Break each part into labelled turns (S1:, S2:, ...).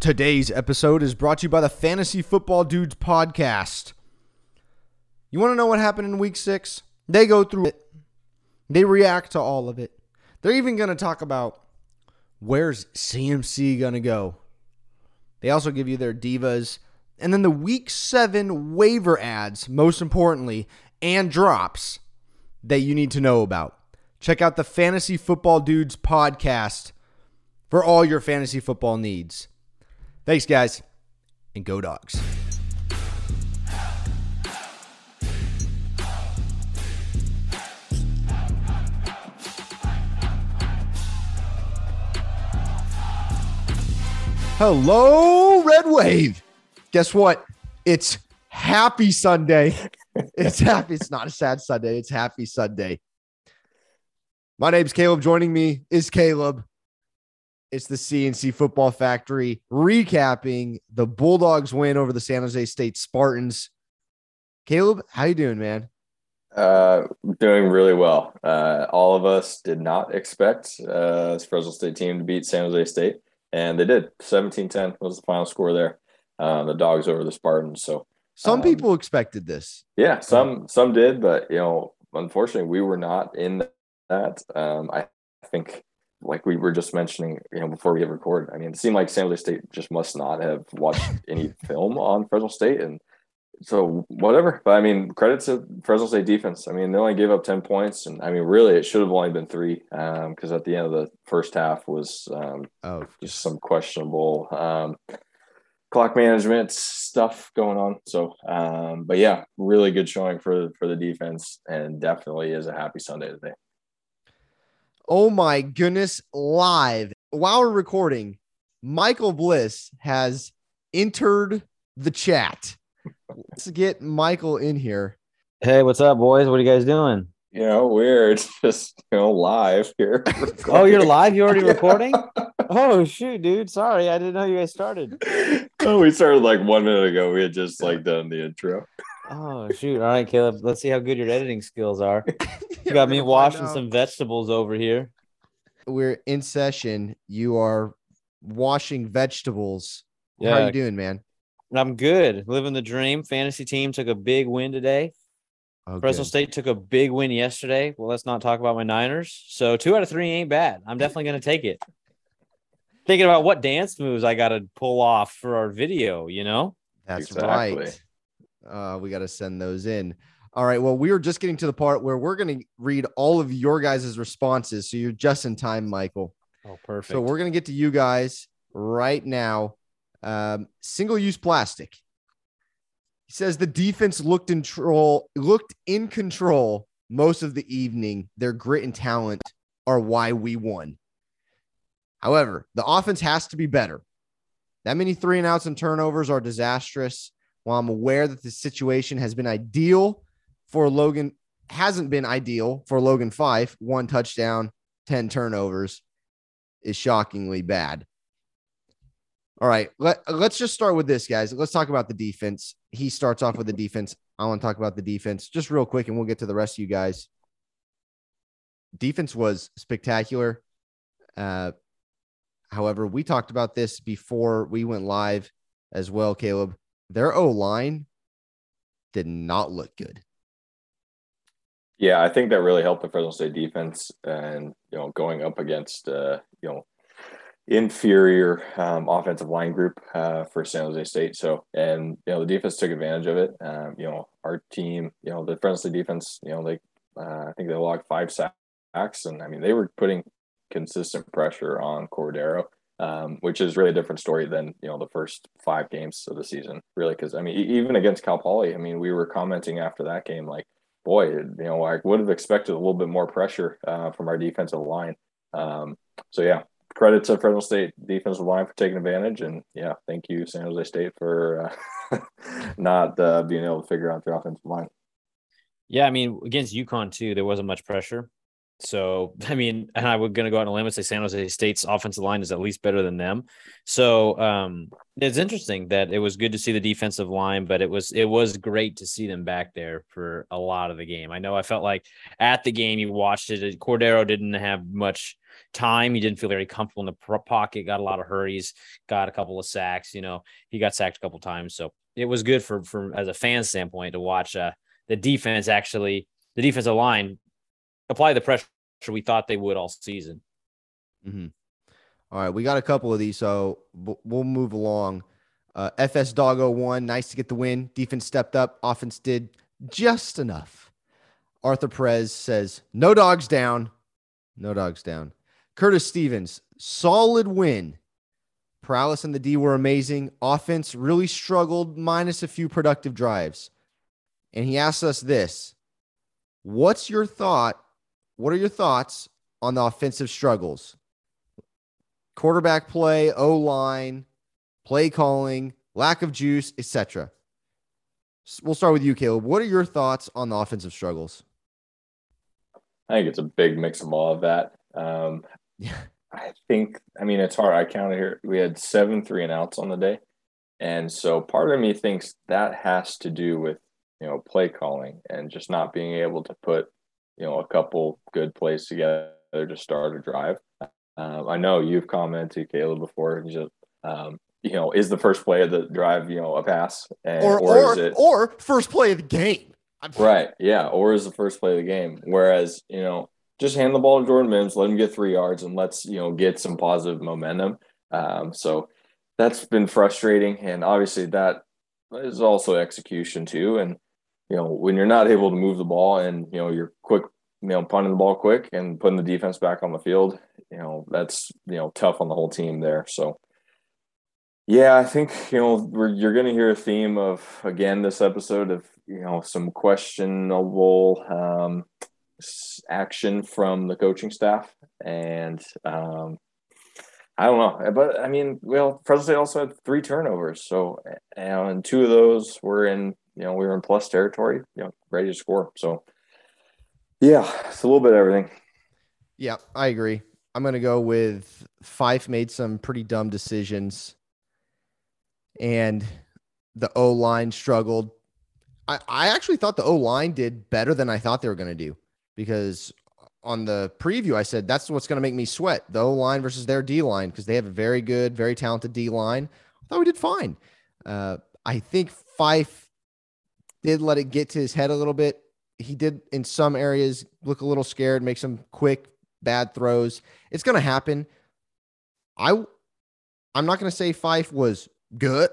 S1: Today's episode is brought to you by the Fantasy Football Dudes podcast. You want to know what happened in week six? They go through it, they react to all of it. They're even going to talk about where's CMC going to go. They also give you their divas. And then the week seven waiver adds, most importantly, and drops that you need to know about. Check out the Fantasy Football Dudes podcast for all your fantasy football needs. Thanks, guys, and go dogs. Hello, Red Wave. Guess what? It's happy Sunday. It's happy. It's not a sad Sunday. It's happy Sunday. My name's Caleb. Joining me is Caleb. It's the CNC Football Factory recapping the Bulldogs win over the San Jose State Spartans. Caleb, how you doing, man?
S2: Uh, doing really well. Uh, all of us did not expect uh, this Fresno State team to beat San Jose State, and they did. 17-10 was the final score there. Uh, the Dogs over the Spartans. So
S1: some
S2: um,
S1: people expected this.
S2: Yeah, some some did, but you know, unfortunately, we were not in that. Um, I think, like we were just mentioning, you know, before we hit record, I mean, it seemed like San Jose State just must not have watched any film on Fresno State, and so whatever. But I mean, credit to Fresno State defense. I mean, they only gave up ten points, and I mean, really, it should have only been three, because um, at the end of the first half was um, oh, just some questionable. Um, clock management stuff going on. So, um, but yeah, really good showing for for the defense, and definitely is a happy Sunday today.
S1: Oh my goodness, live while we're recording, Michael Bliss has entered the chat. Let's get Michael in here.
S3: Hey, what's up, boys? What are you guys doing?
S2: You know, weird. Just you know, live here.
S3: oh, you're live? You already recording? oh shoot, dude. Sorry, I didn't know you guys started.
S2: oh, we started like one minute ago. We had just like done the intro.
S3: Oh shoot! All right, Caleb. Let's see how good your editing skills are. You got me washing some vegetables over here.
S1: We're in session. You are washing vegetables. Yeah. How are you doing, man?
S3: I'm good. Living the dream. Fantasy team took a big win today. Oh, Fresno State took a big win yesterday. Well, let's not talk about my Niners. So two out of three ain't bad. I'm definitely going to take it. Thinking about what dance moves I got to pull off for our video. You know.
S1: That's exactly. right. Uh, we got to send those in. All right. Well, we are just getting to the part where we're going to read all of your guys' responses. So you're just in time, Michael.
S3: Oh, perfect.
S1: So we're going to get to you guys right now. Um, single use plastic. He says the defense looked in control, looked in control most of the evening. Their grit and talent are why we won. However, the offense has to be better. That many three and outs and turnovers are disastrous. While I'm aware that the situation has been ideal for Logan, hasn't been ideal for Logan Fife. One touchdown, 10 turnovers is shockingly bad. All right, let, let's just start with this, guys. Let's talk about the defense. He starts off with the defense. I want to talk about the defense just real quick, and we'll get to the rest of you guys. Defense was spectacular. Uh, however, we talked about this before we went live as well, Caleb their O line did not look good.
S2: Yeah, I think that really helped the Fresno State defense, and you know, going up against uh, you know inferior um, offensive line group uh, for San Jose State. So, and you know, the defense took advantage of it. Um, you know, our team, you know, the Fresno State defense, you know, they uh, I think they logged five sacks, and I mean, they were putting consistent pressure on Cordero um, which is really a different story than you know the first five games of the season. Really, because I mean, even against Cal Poly, I mean, we were commenting after that game like, boy, you know, I would have expected a little bit more pressure uh, from our defensive line. Um, so yeah, credit to Fresno State defensive line for taking advantage, and yeah, thank you San Jose State for uh, not uh, being able to figure out the offensive line.
S3: Yeah, I mean, against UConn too, there wasn't much pressure. So, I mean, and I would going to go out on a limb and say San Jose State's offensive line is at least better than them. So, um, it's interesting that it was good to see the defensive line, but it was it was great to see them back there for a lot of the game. I know I felt like at the game you watched it, Cordero didn't have much time. He didn't feel very comfortable in the pocket, got a lot of hurries, got a couple of sacks. You know, he got sacked a couple times. So it was good for, for as a fan standpoint to watch uh, the defense actually, the defensive line apply the pressure we thought they would all season.
S1: Mm-hmm. All right. We got a couple of these, so we'll move along. Uh, FS Doggo one, nice to get the win. Defense stepped up, offense did just enough. Arthur Perez says, no dogs down. No dogs down. Curtis Stevens, solid win. Perales and the D were amazing. Offense really struggled, minus a few productive drives. And he asked us this What's your thought? What are your thoughts on the offensive struggles? Quarterback play, O line, play calling, lack of juice, etc. We'll start with you, Caleb. What are your thoughts on the offensive struggles?
S2: I think it's a big mix of all of that. Um, yeah. I think, I mean, it's hard. I counted here. We had seven three and outs on the day. And so part of me thinks that has to do with, you know, play calling and just not being able to put, you know, a couple good plays together to start a drive. Um, I know you've commented, Caleb, before, just, um, you know, is the first play of the drive, you know, a pass?
S1: And, or, or, or, it, or first play of the game.
S2: right. Yeah. Or is the first play of the game. Whereas, you know, just hand the ball to Jordan Mims, let him get three yards, and let's you know get some positive momentum. Um, so that's been frustrating, and obviously that is also execution too. And you know when you're not able to move the ball, and you know you're quick, you know punting the ball quick and putting the defense back on the field, you know that's you know tough on the whole team there. So. Yeah, I think you know you're going to hear a theme of again this episode of you know some questionable um, action from the coaching staff, and um, I don't know, but I mean, well, Fresno State also had three turnovers, so and two of those were in you know we were in plus territory, you know, ready to score. So yeah, it's a little bit of everything.
S1: Yeah, I agree. I'm gonna go with Fife made some pretty dumb decisions, and the O line struggled. I, I actually thought the O line did better than I thought they were going to do because on the preview, I said that's what's going to make me sweat the O line versus their D line because they have a very good, very talented D line. I thought we did fine. Uh, I think Fife did let it get to his head a little bit. He did in some areas look a little scared, make some quick bad throws. It's going to happen. I I'm not going to say Fife was good,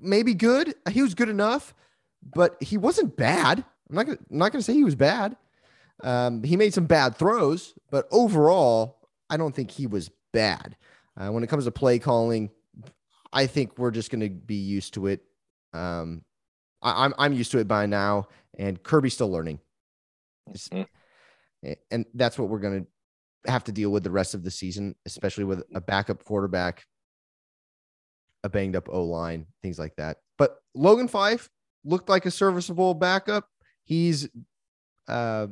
S1: maybe good. He was good enough, but he wasn't bad. I'm not gonna, I'm not going to say he was bad. Um, he made some bad throws, but overall, I don't think he was bad. Uh, when it comes to play calling, I think we're just going to be used to it. Um, I, am I'm, I'm used to it by now, and Kirby's still learning, mm-hmm. and that's what we're going to have to deal with the rest of the season, especially with a backup quarterback, a banged up O line, things like that. But Logan Fife looked like a serviceable backup. He's uh,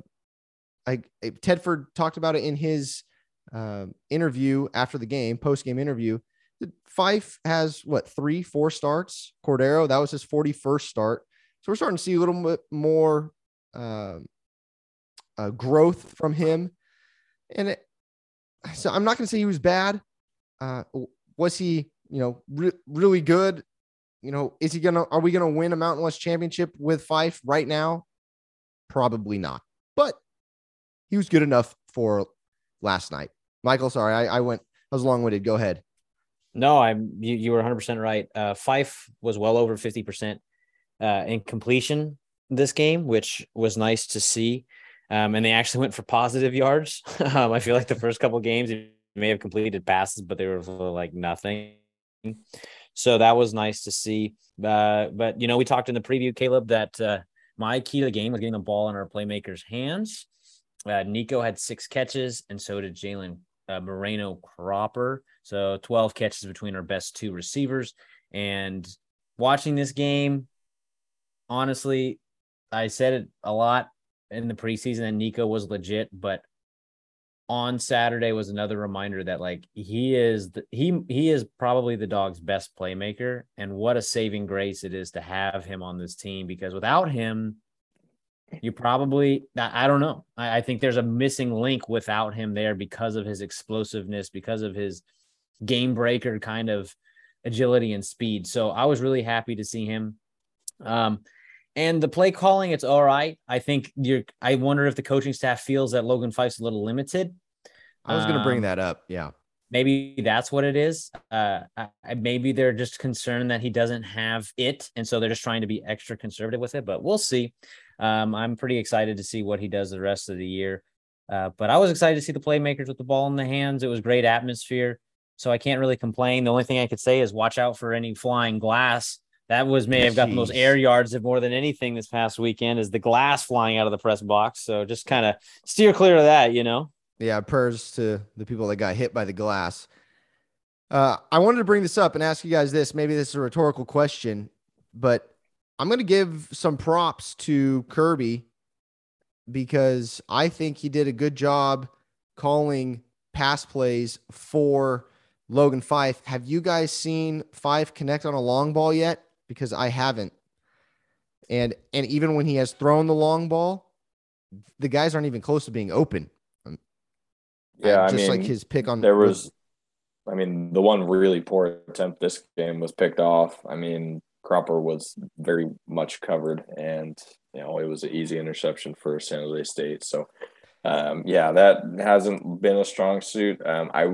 S1: I Tedford talked about it in his uh, interview after the game, post game interview. Fife has what three, four starts. Cordero that was his forty first start, so we're starting to see a little bit more uh, uh, growth from him. And it, so I'm not going to say he was bad. Uh, was he, you know, re- really good? You know, is he gonna? Are we gonna win a Mountain West championship with Fife right now? Probably not. But he was good enough for last night. Michael, sorry, I, I went, I was long winded. Go ahead.
S3: No, I'm, you, you were 100% right. Uh, Fife was well over 50% uh, in completion this game, which was nice to see. Um, and they actually went for positive yards. um, I feel like the first couple games, he may have completed passes, but they were like nothing. So that was nice to see. Uh, but, you know, we talked in the preview, Caleb, that uh, my key to the game was getting the ball in our playmakers' hands. Uh, Nikko had six catches, and so did Jalen uh, Moreno Cropper. So 12 catches between our best two receivers. And watching this game, honestly, I said it a lot in the preseason that Nikko was legit, but on Saturday was another reminder that like he is the, he he is probably the dog's best playmaker and what a saving grace it is to have him on this team because without him you probably I don't know. I, I, think there's a missing link without him there because of his explosiveness, because of his game breaker kind of agility and speed. So I was really happy to see him. Um, and the play calling, it's all right. I think you're. I wonder if the coaching staff feels that Logan Fife's a little limited.
S1: I was going to bring um, that up. Yeah,
S3: maybe that's what it is. Uh, maybe they're just concerned that he doesn't have it, and so they're just trying to be extra conservative with it. But we'll see. Um, I'm pretty excited to see what he does the rest of the year. Uh, but I was excited to see the playmakers with the ball in the hands. It was great atmosphere, so I can't really complain. The only thing I could say is watch out for any flying glass. That was may have got the most air yards of more than anything this past weekend is the glass flying out of the press box. So just kind of steer clear of that, you know.
S1: Yeah, prayers to the people that got hit by the glass. Uh, I wanted to bring this up and ask you guys this. Maybe this is a rhetorical question, but I'm going to give some props to Kirby because I think he did a good job calling pass plays for Logan Fife. Have you guys seen Fife connect on a long ball yet? Because I haven't. And and even when he has thrown the long ball, the guys aren't even close to being open.
S2: Yeah,
S1: just
S2: I mean,
S1: like his pick on
S2: there was. I mean, the one really poor attempt this game was picked off. I mean, Cropper was very much covered, and you know it was an easy interception for San Jose State. So, um, yeah, that hasn't been a strong suit. Um, I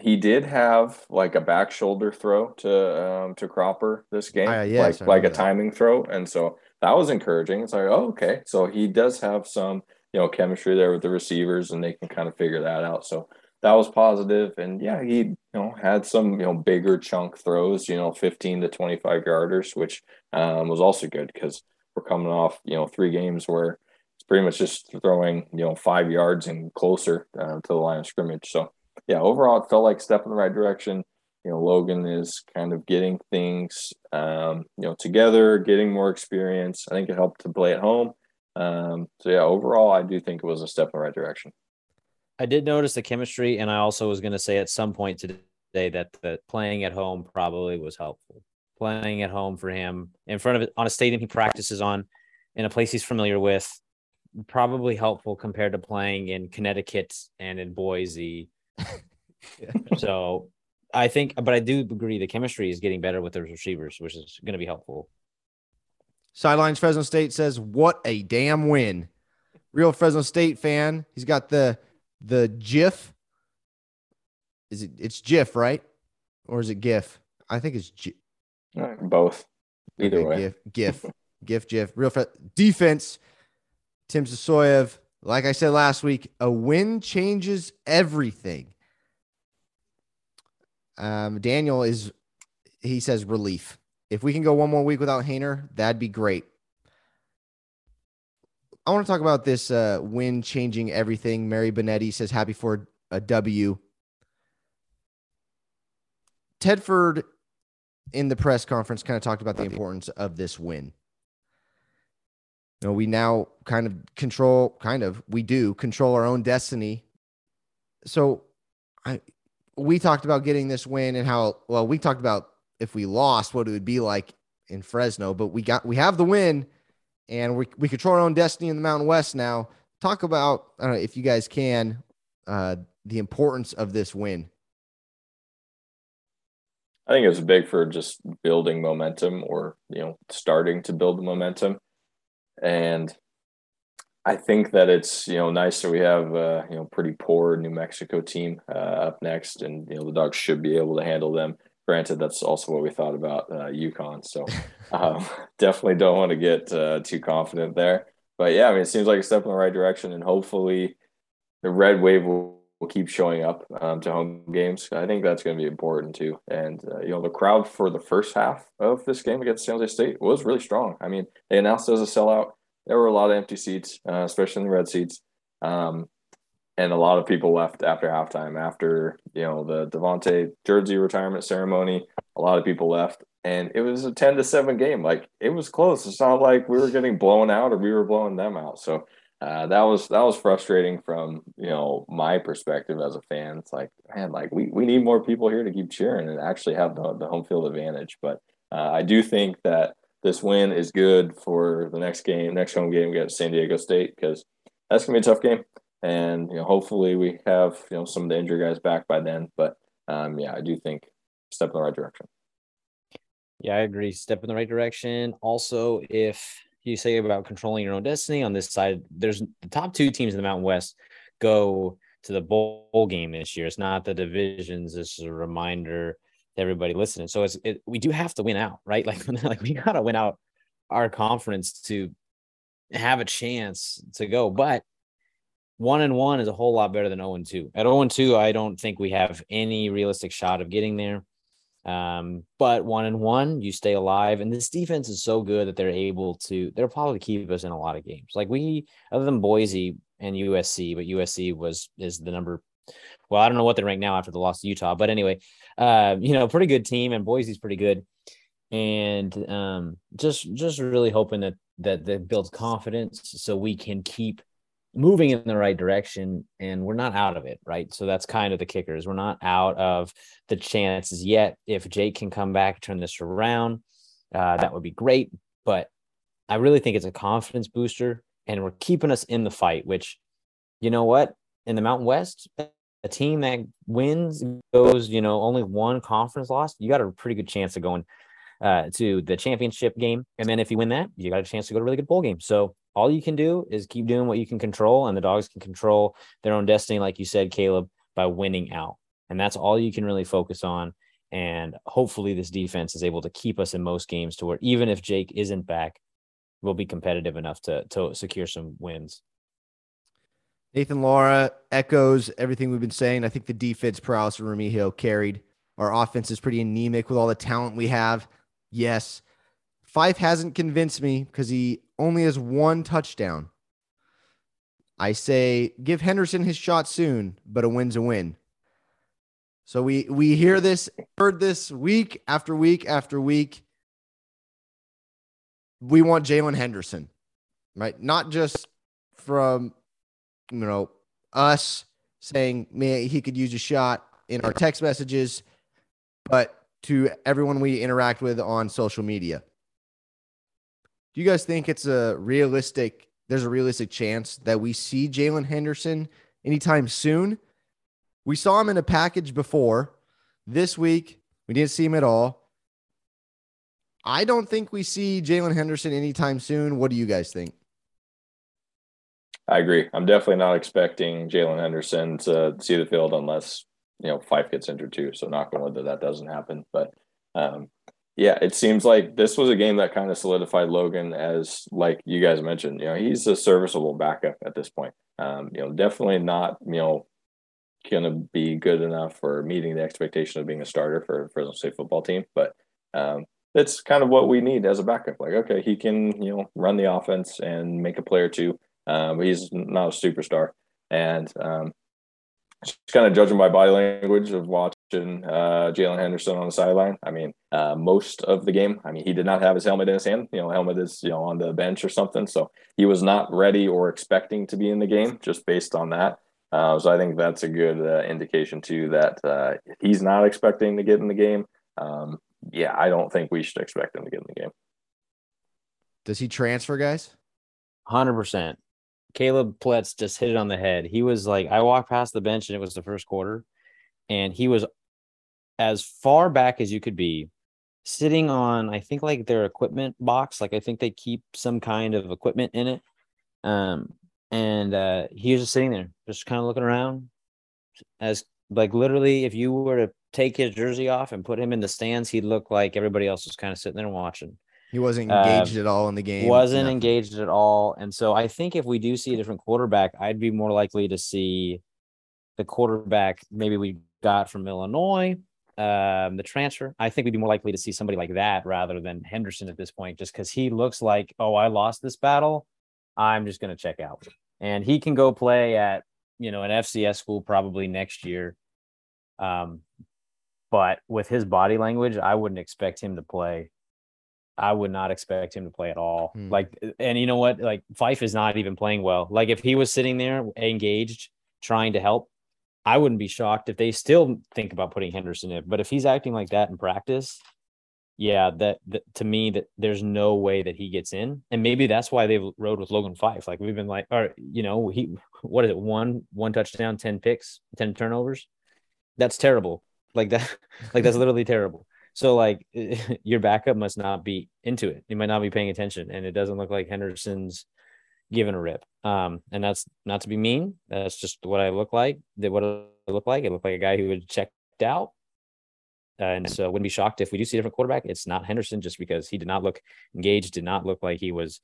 S2: he did have like a back shoulder throw to um, to Cropper this game, uh, yes, like like a that. timing throw, and so that was encouraging. It's like, oh, okay, so he does have some you know chemistry there with the receivers, and they can kind of figure that out. So that was positive, and yeah, he you know had some you know bigger chunk throws, you know, fifteen to twenty five yarders, which um, was also good because we're coming off you know three games where it's pretty much just throwing you know five yards and closer uh, to the line of scrimmage. So yeah, overall it felt like step in the right direction. You know, Logan is kind of getting things um, you know together, getting more experience. I think it helped to play at home. Um, so yeah, overall, I do think it was a step in the right direction.
S3: I did notice the chemistry, and I also was going to say at some point today that the playing at home probably was helpful. Playing at home for him in front of it on a stadium he practices on, in a place he's familiar with, probably helpful compared to playing in Connecticut and in Boise. Yeah. So I think, but I do agree the chemistry is getting better with those receivers, which is going to be helpful.
S1: Sidelines Fresno State says, "What a damn win!" Real Fresno State fan. He's got the the GIF. Is it? It's GIF, right? Or is it GIF? I think it's GIF.
S2: Uh, both. Either okay, way.
S1: GIF, GIF, GIF, GIF. Real Fre- defense. Tim Sasoyev. Like I said last week, a win changes everything. Um, Daniel is, he says relief. If we can go one more week without Haener, that'd be great. I want to talk about this uh, win changing everything. Mary Benetti says happy for a W. Tedford in the press conference kind of talked about the importance of this win. Know, we now kind of control, kind of, we do control our own destiny. So I, we talked about getting this win and how, well, we talked about if we lost, what it would be like in Fresno. But we got we have the win, and we we control our own destiny in the Mountain West now. Talk about I don't know if you guys can uh, the importance of this win.
S2: I think it was big for just building momentum, or you know, starting to build the momentum, and I think that it's you know nice that we have uh, you know pretty poor New Mexico team uh, up next, and you know the Ducks should be able to handle them granted, that's also what we thought about uh, UConn. So um, definitely don't want to get uh, too confident there. But yeah, I mean, it seems like a step in the right direction, and hopefully the red wave will, will keep showing up um, to home games. I think that's going to be important too. And uh, you know, the crowd for the first half of this game against San Jose State was really strong. I mean, they announced it as a sellout. There were a lot of empty seats, uh, especially in the red seats. Um, and a lot of people left after halftime. After you know the Davante jersey retirement ceremony, a lot of people left, and it was a ten to seven game. Like it was close. It's not like we were getting blown out or we were blowing them out. So uh, that was that was frustrating from you know my perspective as a fan. It's like man, like we we need more people here to keep cheering and actually have the, the home field advantage. But uh, I do think that this win is good for the next game, next home game. We got San Diego State because that's gonna be a tough game, and you know hopefully we have you know some of the injured guys back by then. But um, yeah, I do think step in the right direction.
S3: Yeah, I agree. Step in the right direction. Also, if you say about controlling your own destiny on this side, there's the top two teams in the Mountain West go to the bowl game this year. It's not the divisions. It's a reminder to everybody listening. So it's it, we do have to win out, right? Like like we gotta win out our conference to have a chance to go. But one and one is a whole lot better than 0 and 2. At 0 and 2, I don't think we have any realistic shot of getting there. Um, but one and one, you stay alive. And this defense is so good that they're able to, they'll probably keep us in a lot of games. Like we, other than Boise and USC, but USC was, is the number, well, I don't know what they're ranked now after the loss to Utah, but anyway, uh, you know, pretty good team and Boise's pretty good. And um, just, just really hoping that, that that builds confidence so we can keep moving in the right direction and we're not out of it right? So that's kind of the kickers we're not out of the chances yet. If jake can come back turn this around uh, that would be great but i really think it's a confidence booster and we're keeping us in the fight which you know what? In the mountain west a team that wins goes you know only one conference loss you got a pretty good chance of going uh, to the championship game and then if you win that you got a chance to go to a really good bowl game. So all you can do is keep doing what you can control, and the dogs can control their own destiny, like you said, Caleb, by winning out. And that's all you can really focus on. And hopefully, this defense is able to keep us in most games to where even if Jake isn't back, we'll be competitive enough to, to secure some wins.
S1: Nathan Laura echoes everything we've been saying. I think the defense prowess of Remigio carried. Our offense is pretty anemic with all the talent we have. Yes. Fife hasn't convinced me because he only has one touchdown. I say give Henderson his shot soon, but a win's a win. So we we hear this, heard this week after week after week. We want Jalen Henderson, right? Not just from you know us saying man he could use a shot in our text messages, but to everyone we interact with on social media. Do you guys think it's a realistic? There's a realistic chance that we see Jalen Henderson anytime soon. We saw him in a package before. This week, we didn't see him at all. I don't think we see Jalen Henderson anytime soon. What do you guys think?
S2: I agree. I'm definitely not expecting Jalen Henderson to see the field unless you know Fife gets injured too. So knock on wood that that doesn't happen. But um, yeah, it seems like this was a game that kind of solidified Logan as, like you guys mentioned, you know, he's a serviceable backup at this point. Um, you know, definitely not, you know, going to be good enough for meeting the expectation of being a starter for Fresno State football team, but um, it's kind of what we need as a backup. Like, okay, he can, you know, run the offense and make a play or two, um, but he's not a superstar. And um, just kind of judging by body language of watching uh, Jalen Henderson on the sideline. I mean, uh, most of the game, I mean, he did not have his helmet in his hand. You know, helmet is you know on the bench or something, so he was not ready or expecting to be in the game just based on that. Uh, so I think that's a good uh, indication too that uh, he's not expecting to get in the game. Um, yeah, I don't think we should expect him to get in the game.
S1: Does he transfer, guys?
S3: Hundred percent. Caleb Pletz just hit it on the head. He was like, I walked past the bench and it was the first quarter, and he was as far back as you could be, sitting on, I think, like their equipment box. Like, I think they keep some kind of equipment in it. Um, and uh, he was just sitting there, just kind of looking around, as like literally, if you were to take his jersey off and put him in the stands, he'd look like everybody else was kind of sitting there watching.
S1: He wasn't engaged uh, at all in the game.
S3: Wasn't Nothing. engaged at all. And so I think if we do see a different quarterback, I'd be more likely to see the quarterback maybe we got from Illinois, um, the transfer. I think we'd be more likely to see somebody like that rather than Henderson at this point, just because he looks like, oh, I lost this battle. I'm just going to check out. And he can go play at, you know, an FCS school probably next year. Um, but with his body language, I wouldn't expect him to play I would not expect him to play at all. Hmm. Like, and you know what? Like, Fife is not even playing well. Like, if he was sitting there engaged, trying to help, I wouldn't be shocked if they still think about putting Henderson in. But if he's acting like that in practice, yeah, that, that to me that there's no way that he gets in, and maybe that's why they rode with Logan Fife. Like we've been like, or you know, he what is it? One one touchdown, ten picks, ten turnovers. That's terrible. Like that, like that's literally terrible. So like your backup must not be into it. You might not be paying attention, and it doesn't look like Henderson's given a rip. Um, and that's not to be mean. That's just what I look like. That what I look like. It looked like a guy who had checked out. And so wouldn't be shocked if we do see a different quarterback. It's not Henderson just because he did not look engaged, did not look like he was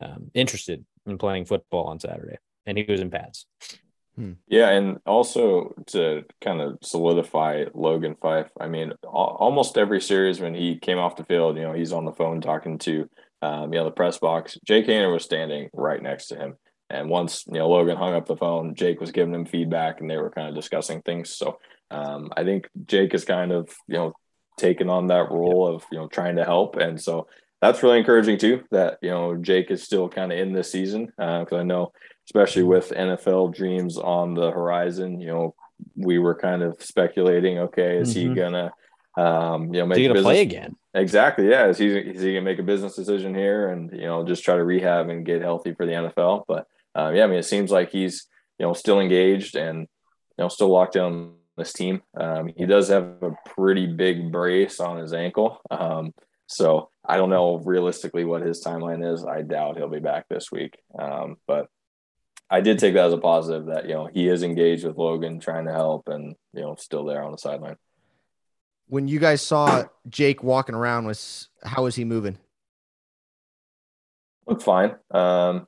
S3: um, interested in playing football on Saturday. And he was in pads.
S2: Hmm. Yeah, and also to kind of solidify Logan Fife, I mean, almost every series when he came off the field, you know, he's on the phone talking to, um, you know, the press box. Jake Haener was standing right next to him. And once, you know, Logan hung up the phone, Jake was giving him feedback and they were kind of discussing things. So um, I think Jake is kind of, you know, taken on that role of, you know, trying to help. And so that's really encouraging too, that, you know, Jake is still kind of in this season. Because uh, I know especially with NFL dreams on the horizon. You know, we were kind of speculating, okay, is mm-hmm. he gonna, um, you know, make
S3: a business- play again?
S2: Exactly. Yeah. Is he is he gonna make a business decision here and you know just try to rehab and get healthy for the NFL? But um, yeah, I mean, it seems like he's you know still engaged and you know still locked down this team. Um, he does have a pretty big brace on his ankle. Um, so I don't know realistically what his timeline is. I doubt he'll be back this week. Um, but I did take that as a positive that you know he is engaged with Logan, trying to help, and you know still there on the sideline.
S1: When you guys saw Jake walking around, was how was he moving?
S2: Looked fine. Um,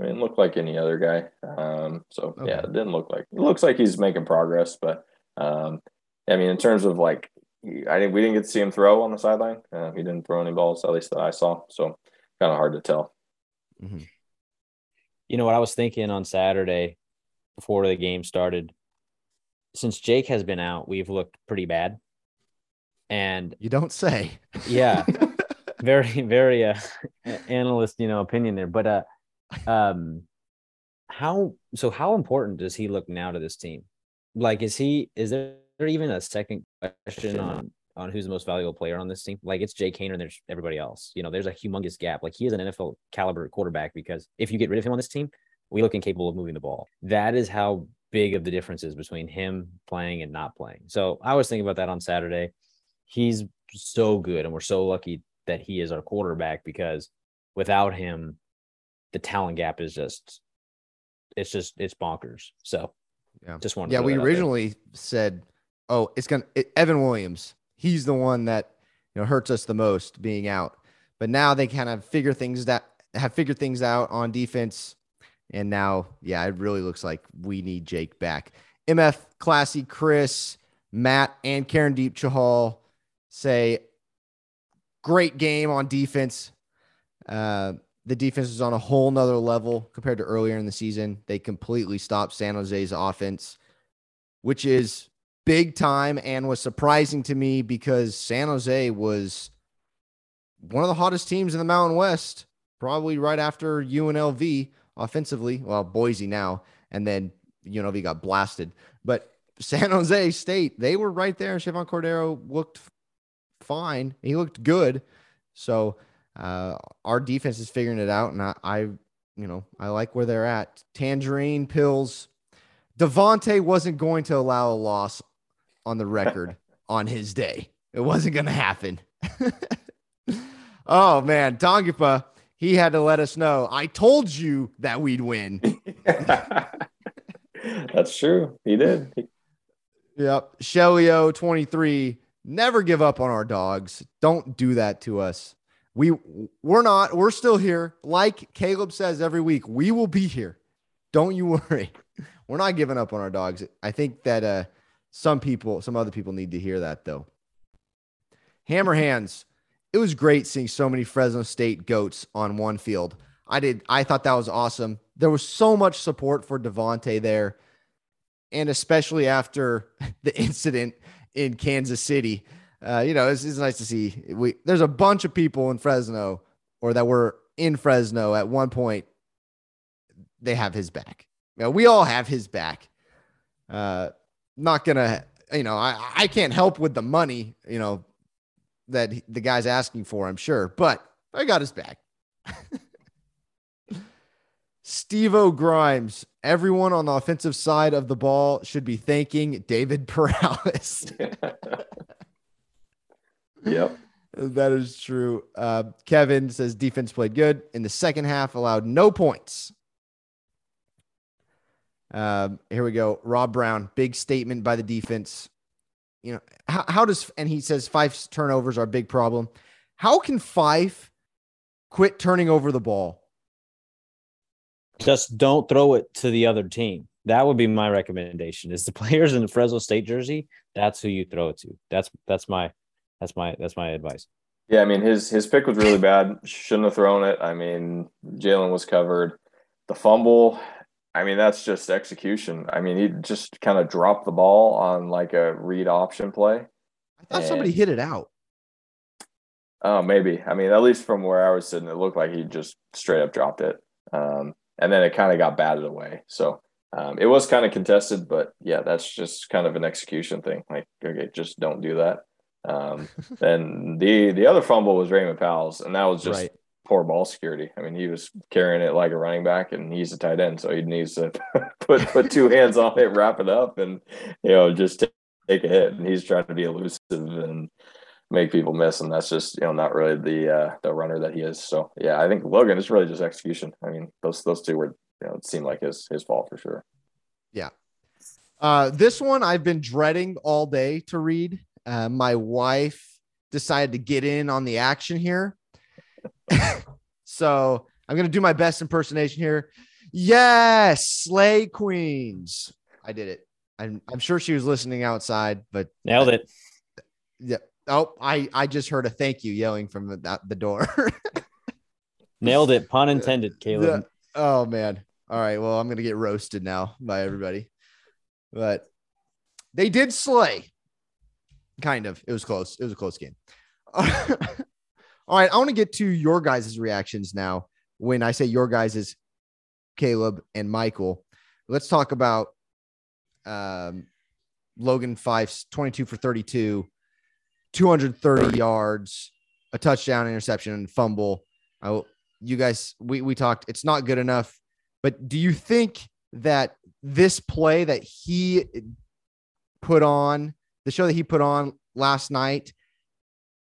S2: I mean, looked like any other guy. Um, so okay. yeah, it didn't look like it looks like he's making progress, but um, I mean, in terms of like, I think we didn't get to see him throw on the sideline. Uh, he didn't throw any balls, at least that I saw. So kind of hard to tell.
S3: Mm-hmm you know what I was thinking on Saturday before the game started. Since Jake has been out, we've looked pretty bad. And
S1: you don't say.
S3: Yeah. very, very uh analyst, you know, opinion there. But uh um how so how important does he look now to this team? Like is he is there even a second question on on who's the most valuable player on this team. Like it's jay Haener and there's everybody else. You know, there's a humongous gap. Like he is an NFL caliber quarterback because if you get rid of him on this team, we look incapable of moving the ball. That is how big of the difference is between him playing and not playing. So I was thinking about that on Saturday. He's so good, and we're so lucky that he is our quarterback because without him, the talent gap is just it's just it's bonkers. So
S1: yeah, just one. Yeah, we originally said, oh, it's gonna it, Evan Williams he's the one that you know hurts us the most being out. But now they kind of figure things that have figured things out on defense. And now, yeah, it really looks like we need Jake back. MF Classy, Chris, Matt, and Karandeep Chahal say great game on defense. Uh, the defense is on a whole nother level compared to earlier in the season. They completely stopped San Jose's offense, which is big time and was surprising to me because San Jose was one of the hottest teams in the Mountain West, probably right after UNLV offensively. Well, Boise now, and then UNLV got blasted. But San Jose State, they were right there. Chevan Cordero looked fine. He looked good. So uh, our defense is figuring it out, and I, I, you know, I like where they're at. Tangerine pills. Davante wasn't going to allow a loss on the record on his day. It wasn't going to happen. oh man, Tongipa, he had to let us know. I told you that we'd win.
S2: That's true. He did.
S1: Yep. Shellyo 23. Never give up on our dogs. Don't do that to us. We we're not. We're still here. Like Caleb says every week, we will be here. Don't you worry. We're not giving up on our dogs. I think that uh some people, some other people need to hear that though. Hammer hands. It was great seeing so many Fresno State goats on one field. I did. I thought that was awesome. There was so much support for Davante there, and especially after the incident in Kansas City. Uh, you know, it's, it's nice to see. We there's a bunch of people in Fresno, or that were in Fresno at one point. They have his back. You know, we all have his back. Uh, not gonna, you know, I, I can't help with the money, you know, that the guy's asking for, I'm sure, but I got his back. Steve O Grimes, everyone on the offensive side of the ball should be thanking David Perales.
S2: yep.
S1: That is true. Uh, Kevin says defense played good in the second half, allowed no points. Um, here we go. Rob Brown, big statement by the defense. You know, how, how does, and he says five turnovers are a big problem. How can Fife quit turning over the ball?
S3: Just don't throw it to the other team. That would be my recommendation. Is the players in the Fresno State jersey? That's who you throw it to. That's that's my that's my that's my advice.
S2: Yeah, I mean his his pick was really bad. Shouldn't have thrown it. I mean Jalen was covered. The fumble. I mean that's just execution. I mean he just kind of dropped the ball on like a read option play.
S1: I thought and, somebody hit it out.
S2: Oh, maybe. I mean, at least from where I was sitting, it looked like he just straight up dropped it. Um, and then it kind of got batted away. So um, it was kind of contested, but yeah, that's just kind of an execution thing. Like, okay, just don't do that. Um, and the the other fumble was Raymond Powell's, and that was just right. poor ball security. I mean, he was carrying it like a running back, and he's a tight end, so he needs to put put two hands on it, wrap it up, and you know just take, take a hit. And he's trying to be elusive and make people miss, and that's just you know not really the uh, the runner that he is. So yeah, I think Logan is really just execution. I mean, those those two were you know it seemed like his his fault for sure.
S1: Yeah. Uh, this one I've been dreading all day to read. Uh, my wife decided to get in on the action here. so I'm going to do my best impersonation here. Yes, Slay Queens. I did it. I'm, I'm sure she was listening outside, but
S3: nailed it.
S1: Yeah. Oh, I, I just heard a thank you yelling from the, the door.
S3: nailed it. Pun intended, Caleb.
S1: oh, man. All right. Well, I'm going to get roasted now by everybody. But they did slay. Kind of. It was close. It was a close game. All right. I want to get to your guys' reactions now. When I say your guys Caleb and Michael, let's talk about um, Logan Fife's 22 for 32, 230 yards, a touchdown, interception, fumble. I, you guys, we, we talked, it's not good enough. But do you think that this play that he put on the show that he put on last night,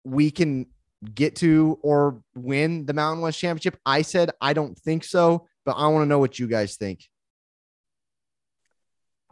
S1: we can get to or win the Mountain West Championship? I said I don't think so, but I want to know what you guys think.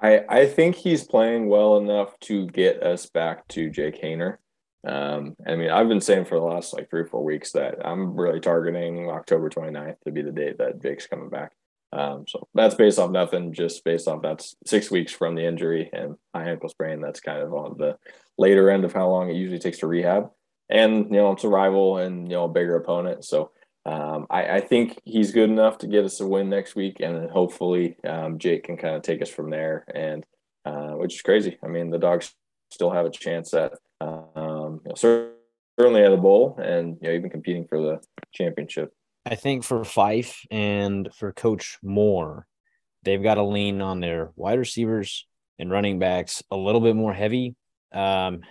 S2: I I think he's playing well enough to get us back to Jake Haener. Um, I mean, I've been saying for the last like three or four weeks that I'm really targeting October 29th to be the date that Jake's coming back. Um, so that's based off nothing, just based off that's six weeks from the injury and high ankle sprain. That's kind of on the later end of how long it usually takes to rehab. And you know, it's a rival and you know a bigger opponent. So um, I, I, think he's good enough to get us a win next week, and then hopefully um, Jake can kind of take us from there. And uh, which is crazy. I mean, the dogs still have a chance at you know, certainly at the bowl, and you know even competing for the championship.
S3: I think for Fife and for Coach Moore, they've got to lean on their wide receivers and running backs a little bit more heavy. Um,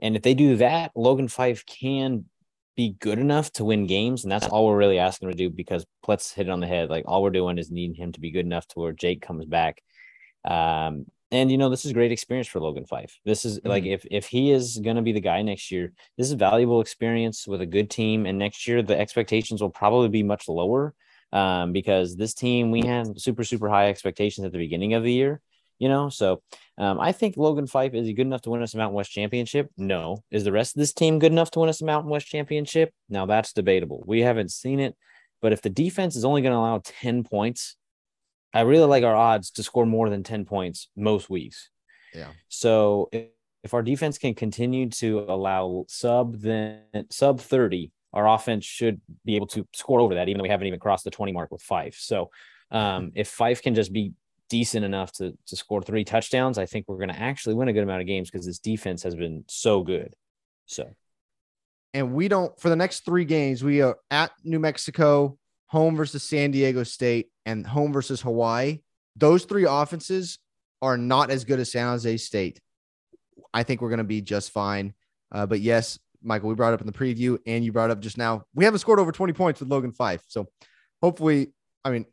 S3: and if they do that, Logan Fife can be good enough to win games. And that's all we're really asking to do because let's hit it on the head. Like all we're doing is needing him to be good enough to where Jake comes back. Um, and you know, this is great experience for Logan Fife. This is mm-hmm. like if if he is going to be the guy next year, this is valuable experience with a good team. And next year, the expectations will probably be much lower um, because this team we had super super high expectations at the beginning of the year. You know, so um, I think Logan Fife is he good enough to win us a Mountain West championship? No. Is the rest of this team good enough to win us a Mountain West championship? Now that's debatable. We haven't seen it, but if the defense is only going to allow ten points I really like our odds to score more than 10 points most weeks.
S1: Yeah.
S3: So if, if our defense can continue to allow sub then sub 30, our offense should be able to score over that, even though we haven't even crossed the 20 mark with Fife. So um, if Fife can just be decent enough to, to score three touchdowns, I think we're going to actually win a good amount of games because this defense has been so good. So,
S1: and we don't for the next three games, we are at New Mexico, home versus San Diego State, and home versus Hawaii. Those three offenses are not as good as San Jose State. I think we're going to be just fine. Uh, but yes, Michael, we brought up in the preview, and you brought up just now. We haven't scored over 20 points with Logan Fife. So hopefully, I mean,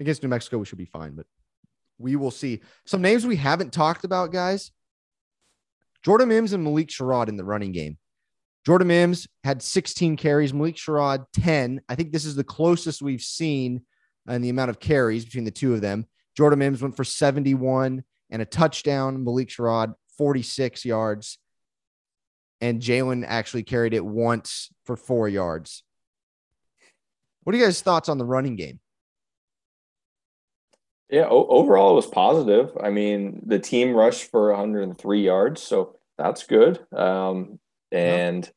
S1: against New Mexico, we should be fine, but we will see. Some names we haven't talked about, guys. Jordan Mims and Malik Sherrod in the running game. Jordan Mims had 16 carries, Malik Sherrod 10. I think this is the closest we've seen in the amount of carries between the two of them. Jordan Mims went for 71 and a touchdown. Malik Sherrod 46 yards. And Jalen actually carried it once for four yards. What are you guys' thoughts on the running game?
S2: Yeah, o- overall it was positive. I mean, the team rushed for 103 yards, so that's good. Um, and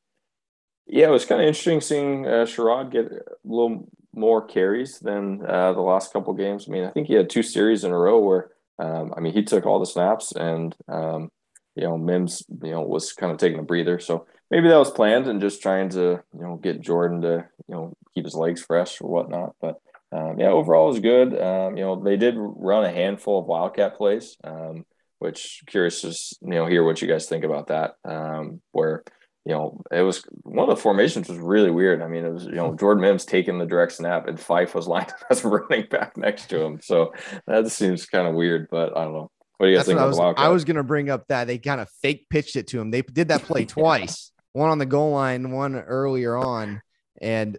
S2: yeah. yeah, it was kind of interesting seeing uh, Sherrod get a little more carries than uh, the last couple games. I mean, I think he had two series in a row where, um, I mean, he took all the snaps and, um, you know, Mims, you know, was kind of taking a breather. So maybe that was planned and just trying to, you know, get Jordan to, you know, keep his legs fresh or whatnot. But um, yeah, overall it was good. Um, you know, they did run a handful of wildcat plays, um, which curious to you know hear what you guys think about that. Um, where you know it was one of the formations was really weird. I mean, it was you know Jordan Mims taking the direct snap and Fife was lined up as running back next to him. So that seems kind of weird, but I don't know. What do you guys That's think?
S1: I was, I was going to bring up that they kind of fake pitched it to him. They did that play twice, one on the goal line, one earlier on, and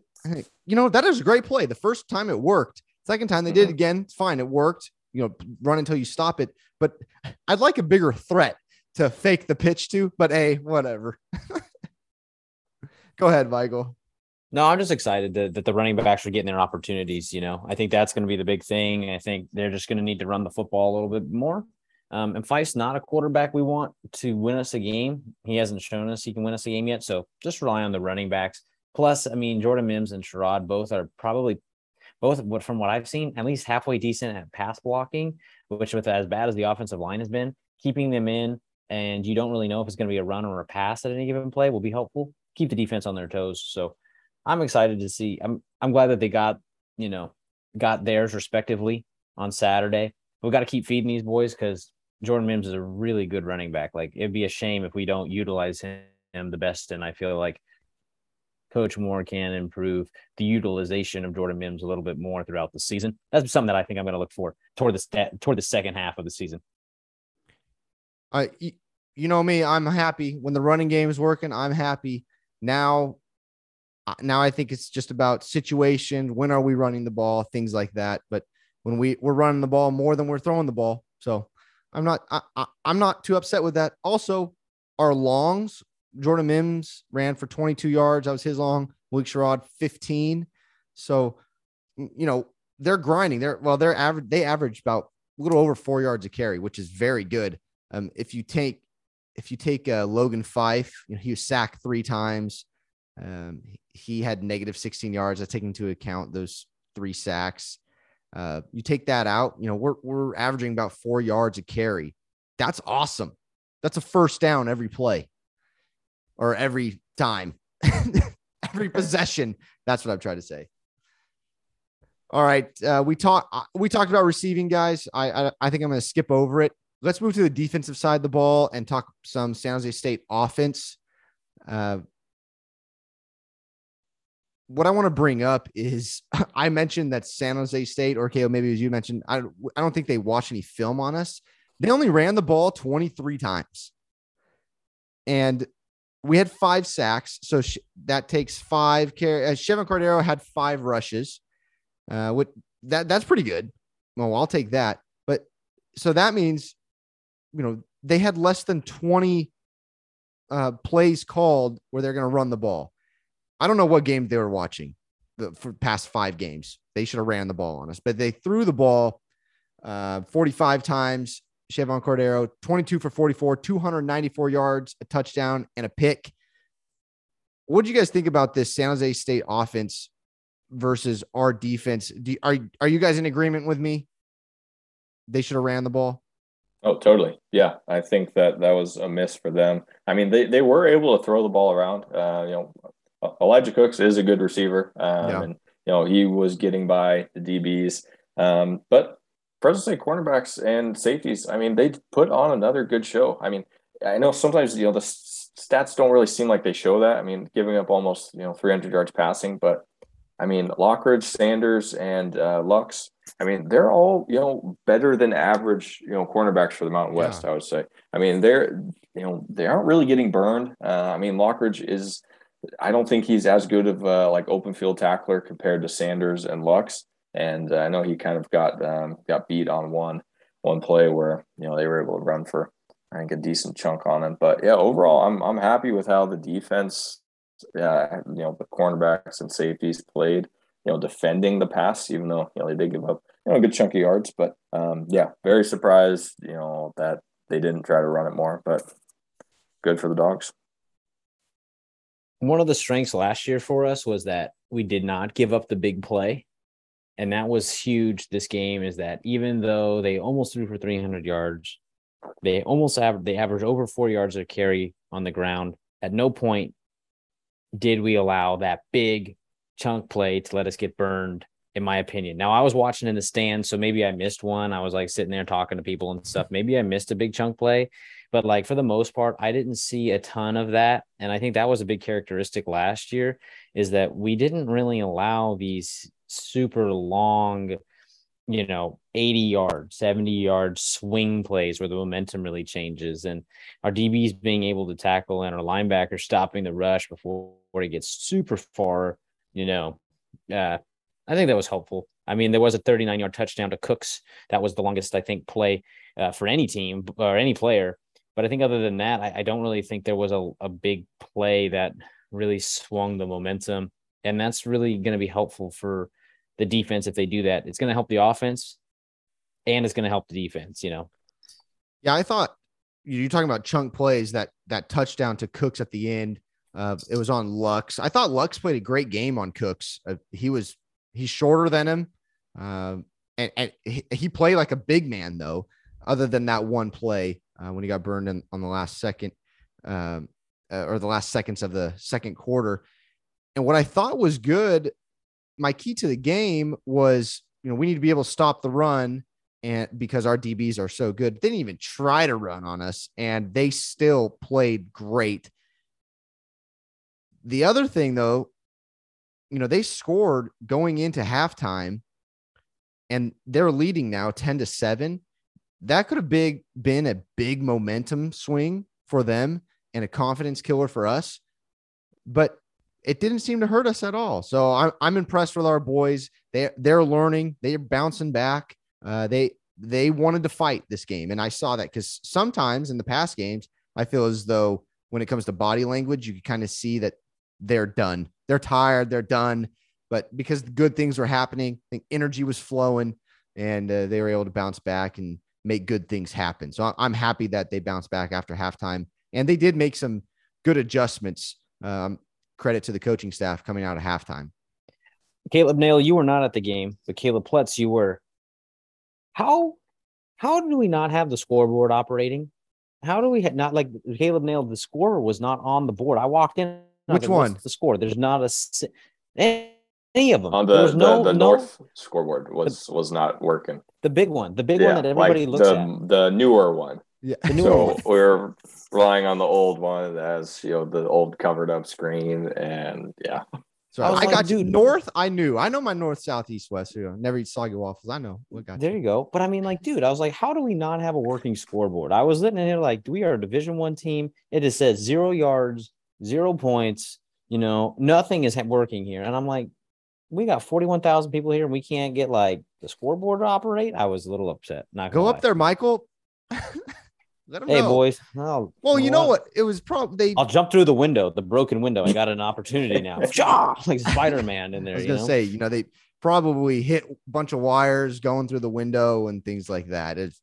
S1: you know, that is a great play. The first time it worked. Second time they did it mm-hmm. again. It's fine. It worked. You know, run until you stop it. But I'd like a bigger threat to fake the pitch to, but hey, whatever. Go ahead, Michael.
S3: No, I'm just excited that, that the running backs are getting their opportunities. You know, I think that's going to be the big thing. I think they're just going to need to run the football a little bit more. Um, and Fife's not a quarterback we want to win us a game. He hasn't shown us he can win us a game yet. So just rely on the running backs. Plus, I mean, Jordan Mims and Sherrod both are probably both from what I've seen, at least halfway decent at pass blocking, which with as bad as the offensive line has been, keeping them in and you don't really know if it's going to be a run or a pass at any given play will be helpful. Keep the defense on their toes. So I'm excited to see. I'm I'm glad that they got, you know, got theirs respectively on Saturday. We've got to keep feeding these boys because Jordan Mims is a really good running back. Like it'd be a shame if we don't utilize him the best. And I feel like Coach Moore can improve the utilization of Jordan Mims a little bit more throughout the season. That's something that I think I'm going to look for toward the toward the second half of the season.
S1: I, you know me, I'm happy when the running game is working. I'm happy now. Now I think it's just about situation. When are we running the ball? Things like that. But when we we're running the ball more than we're throwing the ball, so I'm not I, I, I'm not too upset with that. Also, our longs Jordan Mims ran for 22 yards. That was his long. Malik Sherrod 15. So, you know, they're grinding. They're well, they're average. They average about a little over four yards a carry, which is very good. Um, if you take if you take uh, Logan Fife, you know, he was sacked three times. Um, he had negative 16 yards. I take into account those three sacks. Uh, you take that out, you know, we're we're averaging about four yards a carry. That's awesome. That's a first down every play or every time, every possession. That's what I'm trying to say. All right, uh, we talked uh, we talked about receiving guys. I I, I think I'm going to skip over it. Let's move to the defensive side of the ball and talk some San Jose State offense. Uh, what I want to bring up is I mentioned that San Jose State, or KO, maybe as you mentioned, I, I don't think they watch any film on us. They only ran the ball 23 times. And we had five sacks, so sh- that takes five. Car- uh, Chevan Cordeiro had five rushes. Uh, what that that's pretty good. Well, I'll take that. But so that means, you know, they had less than twenty uh, plays called where they're going to run the ball. I don't know what game they were watching the for past five games. They should have ran the ball on us, but they threw the ball uh, 45 times Chevan Cordeiro, 22 for 44, 294 yards, a touchdown, and a pick. What do you guys think about this San Jose State offense versus our defense? Do, are, are you guys in agreement with me? They should have ran the ball.
S2: Oh, totally. Yeah, I think that that was a miss for them. I mean, they, they were able to throw the ball around. Uh, you know, Elijah Cooks is a good receiver, um, yeah. and you know he was getting by the DBs. Um, but Fresno State cornerbacks and safeties, I mean, they put on another good show. I mean, I know sometimes you know the stats don't really seem like they show that. I mean, giving up almost you know 300 yards passing, but I mean, Lockridge, Sanders, and uh, Lux. I mean, they're all you know better than average you know cornerbacks for the Mountain West. Yeah. I would say. I mean, they're you know they aren't really getting burned. Uh, I mean, Lockridge is. I don't think he's as good of a, like open field tackler compared to Sanders and Lux. And uh, I know he kind of got um, got beat on one one play where you know they were able to run for I think a decent chunk on him. But yeah, overall, I'm I'm happy with how the defense, yeah, you know, the cornerbacks and safeties played. You know, defending the pass, even though you know they did give up you know a good chunk of yards. But um, yeah, very surprised you know that they didn't try to run it more. But good for the dogs.
S3: One of the strengths last year for us was that we did not give up the big play and that was huge this game is that even though they almost threw for 300 yards they almost average they averaged over four yards of carry on the ground at no point did we allow that big chunk play to let us get burned in my opinion. Now i was watching in the stands so maybe i missed one. I was like sitting there talking to people and stuff. Maybe i missed a big chunk play but like for the most part i didn't see a ton of that. And i think that was a big characteristic last year is that we didn't really allow these super long, you know, 80 yard, 70 yard swing plays where the momentum really changes. And our DBs being able to tackle and our linebackers stopping the rush before it gets super far, you know, uh, I think that was helpful. I mean, there was a 39 yard touchdown to Cooks. That was the longest, I think, play uh, for any team or any player. But I think other than that, I, I don't really think there was a, a big play that really swung the momentum. And that's really going to be helpful for the defense if they do that. It's going to help the offense and it's going to help the defense, you know.
S1: Yeah, I thought you're talking about chunk plays that that touchdown to Cooks at the end. Uh, it was on Lux. I thought Lux played a great game on Cooks. Uh, he was he's shorter than him, uh, and and he, he, played like a big man though. Other than that one play uh, when he got burned in, on the last second, um, uh, or the last seconds of the second quarter, and what I thought was good my key to the game was, you know, we need to be able to stop the run and because our DBs are so good, they didn't even try to run on us and they still played great. The other thing though, you know, they scored going into halftime and they're leading now 10 to 7. That could have big been a big momentum swing for them and a confidence killer for us. But it didn't seem to hurt us at all. So I'm, I'm impressed with our boys. They they're learning. They're bouncing back. Uh, they they wanted to fight this game, and I saw that because sometimes in the past games, I feel as though when it comes to body language, you can kind of see that they're done. They're tired. They're done. But because good things were happening, I think energy was flowing, and uh, they were able to bounce back and make good things happen. So I'm happy that they bounced back after halftime, and they did make some good adjustments. Um, credit to the coaching staff coming out of halftime.
S3: Caleb Nail, you were not at the game, but Caleb Pletz, you were. How how do we not have the scoreboard operating? How do we not like Caleb Nail? The score was not on the board. I walked in.
S1: Which one?
S3: The score. There's not a any of them.
S2: On the the, no, the no, north scoreboard was the, was not working.
S3: The big one, the big yeah, one that everybody like
S2: looks
S3: the,
S2: at. The newer one.
S1: Yeah.
S2: so we're relying on the old one as you know the old covered up screen and yeah.
S1: So I, I like, got dude, north. I knew. I know my north, south, east, west. You know, never eat soggy waffles. I know. What got
S3: there you. you go. But I mean, like, dude, I was like, how do we not have a working scoreboard? I was sitting here like, we are a Division One team. It just says zero yards, zero points. You know, nothing is working here, and I'm like, we got 41,000 people here and we can't get like the scoreboard to operate. I was a little upset. Not
S1: go up there, Michael.
S3: Let them hey, know. boys. Oh,
S1: well, you know what? It was probably they.
S3: I'll jump through the window, the broken window. I got an opportunity now. like Spider Man in there.
S1: I was gonna say, you know, they probably hit a bunch of wires going through the window and things like that. It's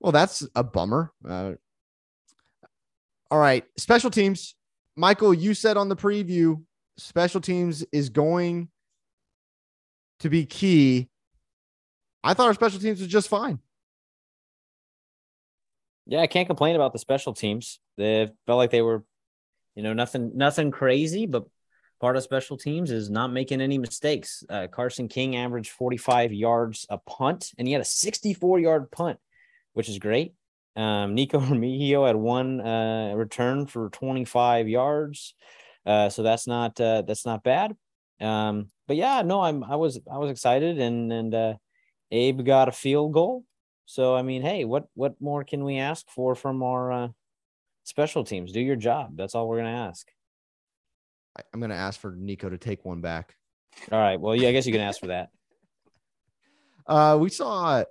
S1: well, that's a bummer. Uh, all right, special teams. Michael, you said on the preview, special teams is going to be key. I thought our special teams was just fine.
S3: Yeah, I can't complain about the special teams. They felt like they were, you know, nothing nothing crazy, but part of special teams is not making any mistakes. Uh, Carson King averaged 45 yards a punt, and he had a 64 yard punt, which is great. Um, Nikko Remigio had one uh, return for 25 yards, uh, so that's not uh, that's not bad. Um, but yeah, no, I'm I was I was excited, and and uh, Abe got a field goal. So I mean, hey, what what more can we ask for from our uh, special teams? Do your job. That's all we're gonna ask.
S1: I'm gonna ask for Nikko to take one back.
S3: All right. Well, yeah, I guess you can ask for that.
S1: Uh, we saw,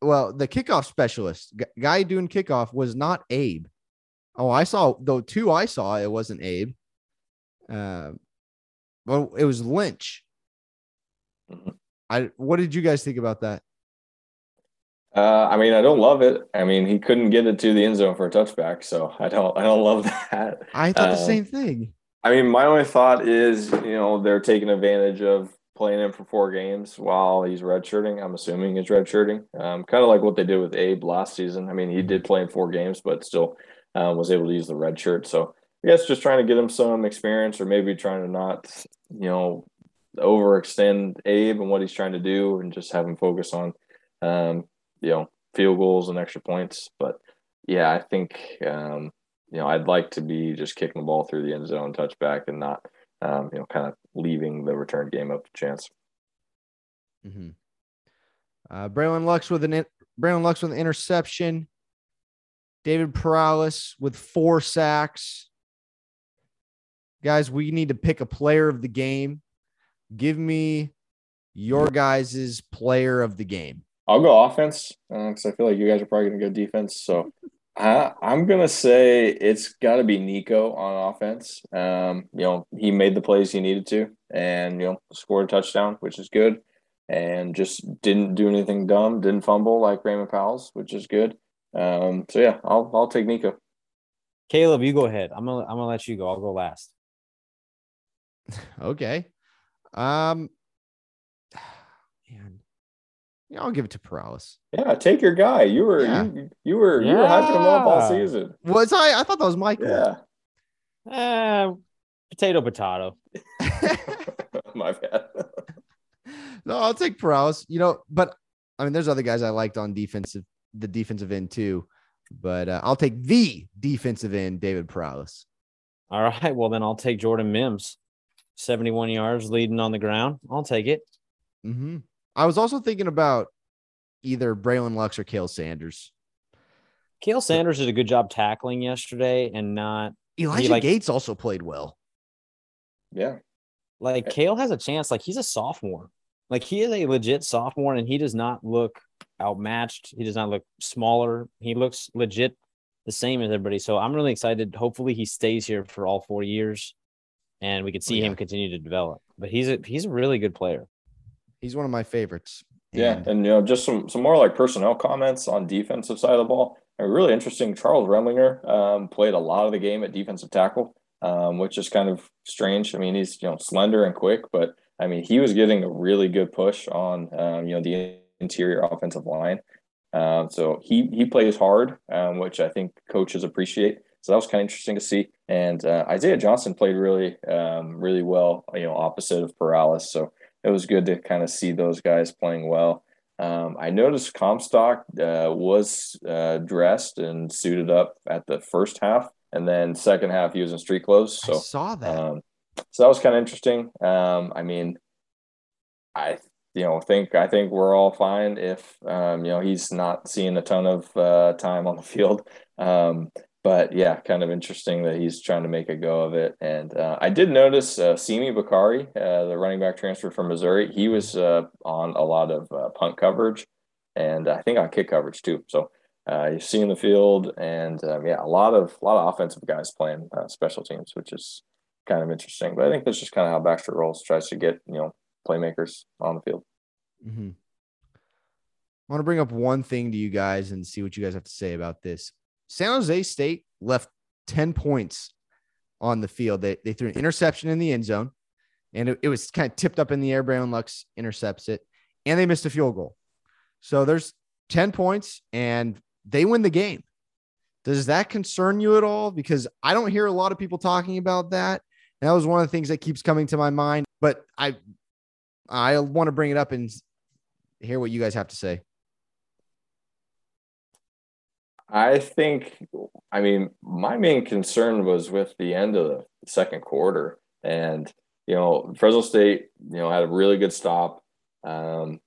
S1: well, the kickoff specialist guy doing kickoff was not Abe. Oh, I saw though two. I saw it wasn't Abe. Uh, well, it was Lynch. I. What did you guys think about that?
S2: Uh, I mean, I don't love it. I mean, he couldn't get it to the end zone for a touchback, so I don't. I don't love that.
S1: I thought the
S2: Um,
S1: same thing.
S2: I mean, my only thought is, you know, they're taking advantage of playing him for four games while he's redshirting. I'm assuming he's redshirting, um, kind of like what they did with Abe last season. I mean, he did play in four games, but still um, was able to use the red shirt. So I guess just trying to get him some experience, or maybe trying to not, you know, overextend Abe and what he's trying to do, and just have him focus on, um, you know, field goals and extra points. But yeah, I think um, you know, I'd like to be just kicking the ball through the end zone, touchback, and not, um, you know, kind of leaving the return game up to chance.
S1: Mm-hmm. Uh, Braylon Lux with an in- Braylon Lux with an interception. David Perales with four sacks. Guys, we need to pick a player of the game. Give me your guys' player of the game.
S2: I'll go offense because I feel like you guys are probably going to go defense. So I, I'm going to say it's got to be Nikko on offense. Um, you know, he made the plays he needed to and, you know, scored a touchdown, which is good. And just didn't do anything dumb, didn't fumble like Raymond Powell's, which is good. Um, so yeah, I'll I'll take Nikko.
S3: Caleb, you go ahead. I'm gonna I'm gonna let you go. I'll go last.
S1: Okay. Um, man, yeah, I'll give it to Perales.
S2: Yeah, take your guy. You were
S1: Yeah.
S2: you, you were you were hyping him up all season.
S1: Was I? I thought that was Michael.
S2: Yeah.
S3: Uh, potato, potato.
S2: My bad.
S1: no, I'll take Perales. You know, but I mean, there's other guys I liked on defensive, the defensive end too. But uh, I'll take the defensive end, David Perales.
S3: All right. Well, then I'll take Jordan Mims. 71 yards leading on the ground. I'll take it.
S1: hmm I was also thinking about either Braylon Lux or Kale Sanders.
S3: Kale Sanders did a good job tackling yesterday and not
S1: Elijah
S3: like-
S1: Gates also played well.
S2: Yeah.
S3: like Kale has a chance. Like he's a sophomore. Like he is a legit sophomore and he does not look outmatched. He does not look smaller. He looks legit the same as everybody. So I'm really excited. Hopefully he stays here for all four years and we could see
S1: Oh, yeah.
S3: him continue to develop. But he's a he's a really good player.
S1: He's one of my favorites.
S2: Yeah,
S1: And-
S2: and you know, just some some more like personnel comments on defensive side of the ball. And really interesting. Charles Remlinger um, played a lot of the game at defensive tackle, um, which is kind of strange. I mean, he's you know slender and quick, but I mean he was getting a really good push on um, you know the interior offensive line. Um, so he he plays hard, um, which I think coaches appreciate. So that was kind of interesting to see. And uh, Isaiah Johnson played really um, really well, you know, opposite of Perales. So it was good to kind of see those guys playing well. Um, I noticed Comstock uh, was uh, dressed and suited up at the first half, and then second half he was in street clothes. So I
S1: saw that.
S2: um, so that was kind of interesting. Um, I mean, I you know think I think we're all fine if um, you know he's not seeing a ton of uh, time on the field. But yeah, kind of interesting that he's trying to make a go of it. And uh, I did notice uh, Simi Bakare, uh, the running back transfer from Missouri, he was uh, on a lot of uh, punt coverage and I think on kick coverage too. So uh, you're seeing the field, and um, yeah, a lot of a lot of offensive guys playing special teams, which is kind of interesting. But I think that's just kind of how Baxter rolls, tries to get you know playmakers on the field.
S1: Mm-hmm. I want to bring up one thing to you guys and see what you guys have to say about this. San Jose State left 10 points on the field. They, they threw an interception in the end zone, and it, it was kind of tipped up in the air. Braylon Lux intercepts it, and they missed a field goal. So there's 10 points, and they win the game. Does that concern you at all? Because I don't hear a lot of people talking about that. And that was one of the things that keeps coming to my mind. But I I want to bring it up and hear what you guys have to say.
S2: I think, I mean, my main concern was with the end of the second quarter. And, you know, Fresno State, you know, had a really good stop um,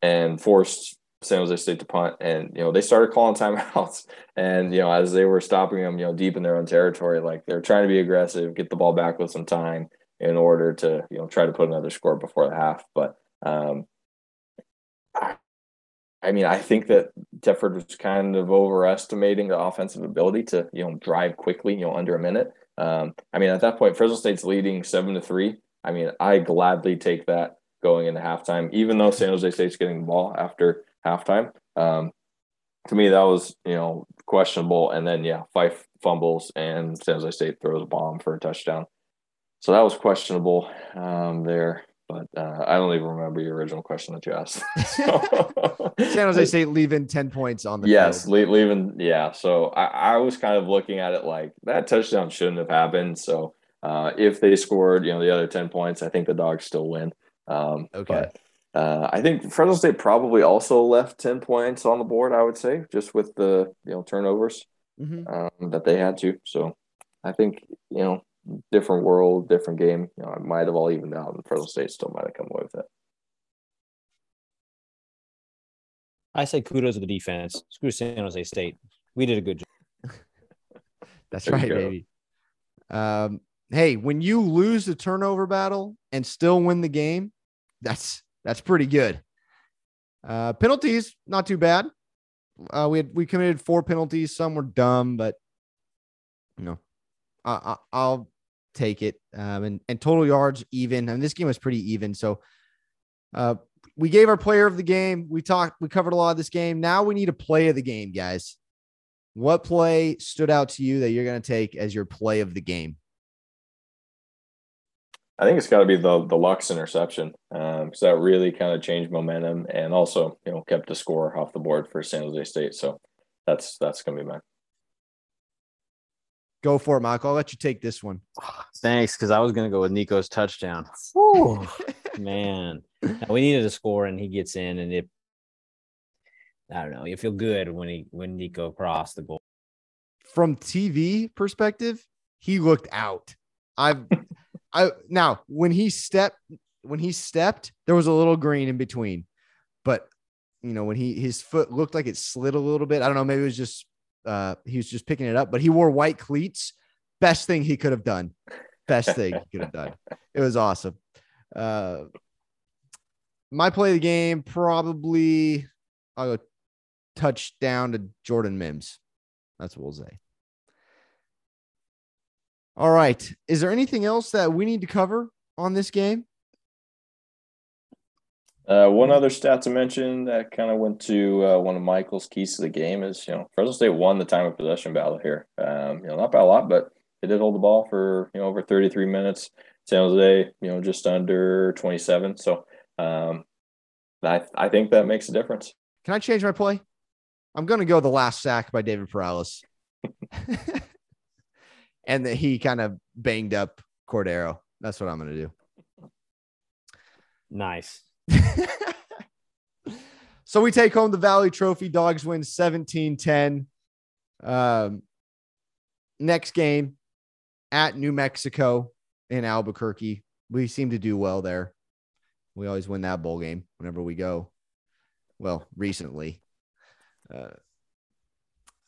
S2: and forced San Jose State to punt. And, you know, they started calling timeouts. And, you know, as they were stopping them, you know, deep in their own territory, like they're trying to be aggressive, get the ball back with some time in order to, you know, try to put another score before the half. But, um, I mean, I think that Tedford was kind of overestimating the offensive ability to, you know, drive quickly, you know, under a minute. Um, I mean, at that point, Fresno State's leading seven to three. I mean, I gladly take that going into halftime, even though San Jose State's getting the ball after halftime. Um, to me, that was, you know, questionable. And then, yeah, five fumbles and San Jose State throws a bomb for a touchdown. So that was questionable um, there but uh, I don't even remember your original question that you asked.
S1: San Jose State leaving 10 points on the
S2: yes, field. leaving. Yeah. So I, I, was kind of looking at it like that touchdown shouldn't have happened. So uh, if they scored, you know, the other 10 points, I think the dogs still win. Um, okay. But, uh, I think Fresno State probably also left 10 points on the board, I would say, just with the, you know, turnovers mm-hmm. um, that they had to. So I think, you know, different world, different game. You know, it might have all evened out, and Fresno State still might have come away with it.
S3: I say kudos to the defense. Screw San Jose State. We did a good job.
S1: That's there right, baby. Um, hey, when you lose the turnover battle and still win the game, that's that's pretty good. Uh, penalties, not too bad. Uh, we had we committed four penalties. Some were dumb, but you know, I I, will take it. Um, and, and total yards even. And this game was pretty even. So uh, we gave our player of the game. We talked, we covered a lot of this game. Now we need a play of the game, guys. What play stood out to you that you're going to take as your play of the game?
S2: I think it's got to be the the Lux interception because um, that really kind of changed momentum and also you know kept the score off the board for San Jose State. So that's that's going to be mine.
S1: Go for it, Michael. I'll let you take this one.
S3: Thanks, because I was going to go with Nikko's touchdown. Whew, man, now, we needed a score, and he gets in, and it. I don't know. You feel good when he when Nico crossed the goal.
S1: From TV perspective, he looked out. I've, I now when he stepped when he stepped, there was a little green in between, but you know when he his foot looked like it slid a little bit. I don't know. Maybe it was just uh, he was just picking it up, but he wore white cleats. Best thing he could have done. Best thing he could have done. It was awesome. Uh, my play of the game probably I'll go touchdown to Jordan Mims. That's what we'll say. All right. Is there anything else that we need to cover on this game?
S2: Uh, one other stat to mention that kind of went to uh, one of Michael's keys to the game is, you know, Fresno State won the time of possession battle here. Um, you know, not by a lot, but they did hold the ball for, you know, over 33 minutes. San Jose, you know, just under 27. So um, I, I think that makes a difference.
S1: Can I change my play? I'm going to go the last sack by David Perales. and that he kind of banged up Cordeiro. That's what I'm going to do.
S3: Nice.
S1: so we take home the Valley Trophy. Dogs win 17 10. Um, next game at New Mexico in Albuquerque. We seem to do well there. We always win that bowl game whenever we go. Well, recently. Uh,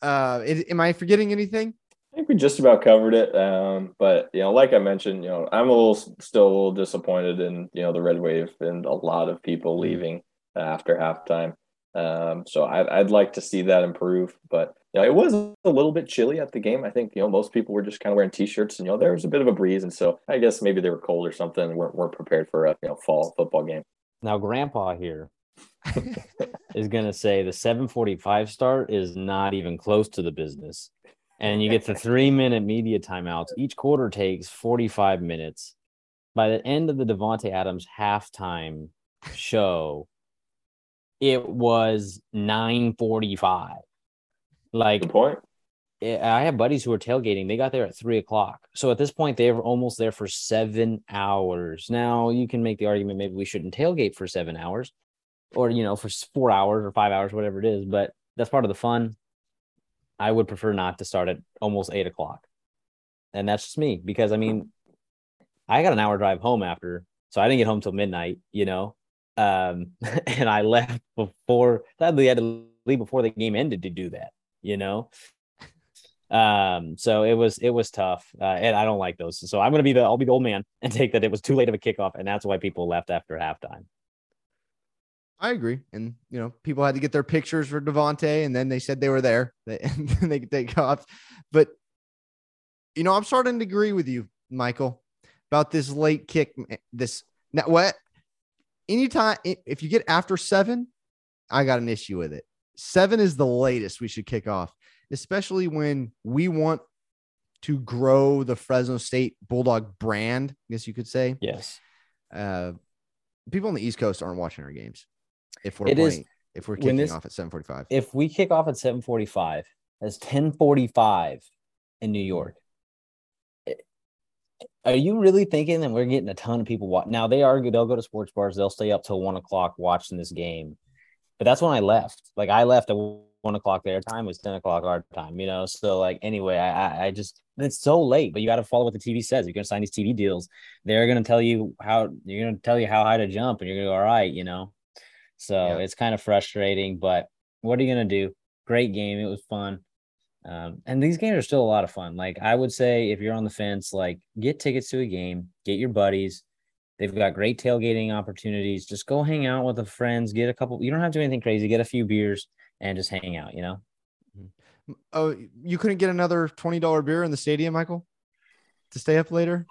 S1: uh, am I forgetting anything?
S2: I think we just about covered it. Um, but you know, like I mentioned, you know, I'm a little still a little disappointed in you know the red wave and a lot of people mm-hmm. leaving after halftime. Um, so I, I'd like to see that improve. But you know, it was a little bit chilly at the game. I think you know most people were just kind of wearing t-shirts, and you know there was a bit of a breeze, and so I guess maybe they were cold or something, and weren't weren't prepared for a you know fall football game.
S3: Now, Grandpa here is going to say the 7:45 start is not even close to the business and you get the three minute media timeouts. Each quarter takes 45 minutes. By the end of the Davante Adams halftime show, it was 945. Like
S2: Good point.
S3: I have buddies who are tailgating. They got there at three o'clock. So at this point, they were almost there for seven hours. Now you can make the argument maybe we shouldn't tailgate for seven hours, or you know, for four hours or five hours, whatever it is. But that's part of the fun I would prefer not to start at almost eight o'clock. And that's just me because I mean, I got an hour drive home after, so I didn't get home till midnight, you know. Um, and I left before sadly I had to leave before the game ended to do that, you know. Um, so it was it was tough, uh, and I don't like those. So I'm gonna be the I'll be the old man and take that it was too late of a kickoff, and that's why people left after halftime.
S1: I agree. And, you know, people had to get their pictures for Davante and then they said they were there and then they could take off. But, you know, I'm starting to agree with you, Michael, about this late kick. This, now what? Anytime, if you get after seven, I got an issue with it. Seven is the latest we should kick off, especially when we want to grow the Fresno State Bulldog brand, I guess you could say.
S3: Yes.
S1: Uh, people on the East Coast aren't watching our games if we're
S3: It
S1: playing,
S3: is-
S1: if we're kicking
S3: this-
S1: off at 7:45.
S3: If we kick off at 7:45, that's 10:45 in New mm-hmm. York. Are you really thinking that we're getting a ton of people watch? Now they are they'll go to sports bars, they'll stay up till one o'clock watching this game. But that's when I left. Like I left at one o'clock their time, it was 10 o'clock our time, you know. So like anyway, I I- I just it's so late, but you got to follow what the TV says. You're gonna sign these TV deals. They're gonna tell you how you're gonna tell you how high to jump, and you're gonna go, all right, you know. So
S1: Yeah.
S3: it's kind of frustrating, but what are you gonna do? Great game. It was fun. Um, and these games are still a lot of fun. Like I would say, if you're on the fence, like get tickets to a game, get your buddies. They've got great tailgating opportunities. Just go hang out with the friends. Get a couple. You don't have to do anything crazy. Get a few beers and just hang out. You know.
S1: Oh, you couldn't get another $20 beer in the stadium, Michael, to stay up later?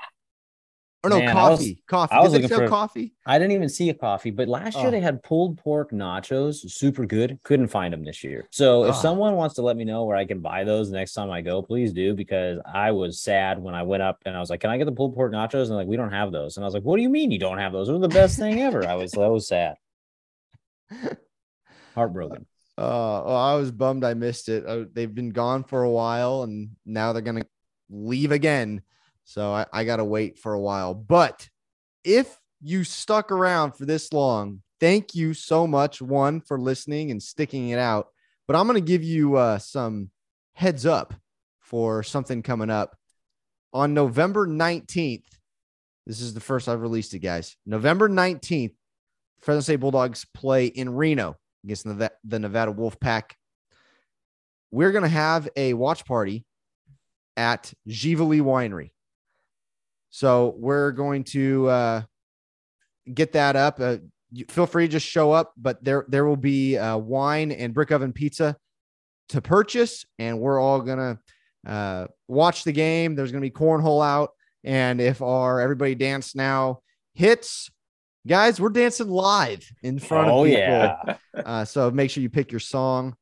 S1: Or no,
S3: Man, I was-
S1: coffee. coffee.
S3: I was looking for-
S1: coffee?
S3: I didn't even see a coffee, but last year
S1: Oh.
S3: they had pulled pork nachos, super good. Couldn't find them this year. So if
S1: Ah.
S3: someone wants to let me know where I can buy those next time I go, please do because I was sad when I went up and I was like, "Can I get the pulled pork nachos?" And like, "We don't have those." And I was like, "What do you mean you don't have those? Those are the best thing ever." I was that was sad, heartbroken.
S1: Uh, oh, I was bummed I missed it. Uh, they've been gone for a while and now they're going to leave again. So I, I got to wait for a while. But if you stuck around for this long, thank you so much, one, for listening and sticking it out. But I'm going to give you uh, some heads up for something coming up on November 19th. This is the first I've released it, guys. November 19th, Fresno State Bulldogs play in Reno against the, the Nevada Wolfpack. We're going to have a watch party at Ziveli Winery. So we're going to uh, get that up. Uh, feel free to just show up, but there there will be uh, wine and brick oven pizza to purchase, and we're all gonna uh, watch the game. There's gonna be cornhole out, and if our everybody dance now hits, guys, we're dancing live in front
S3: Oh
S1: of people.
S3: yeah,
S1: Uh, so make sure you pick your song.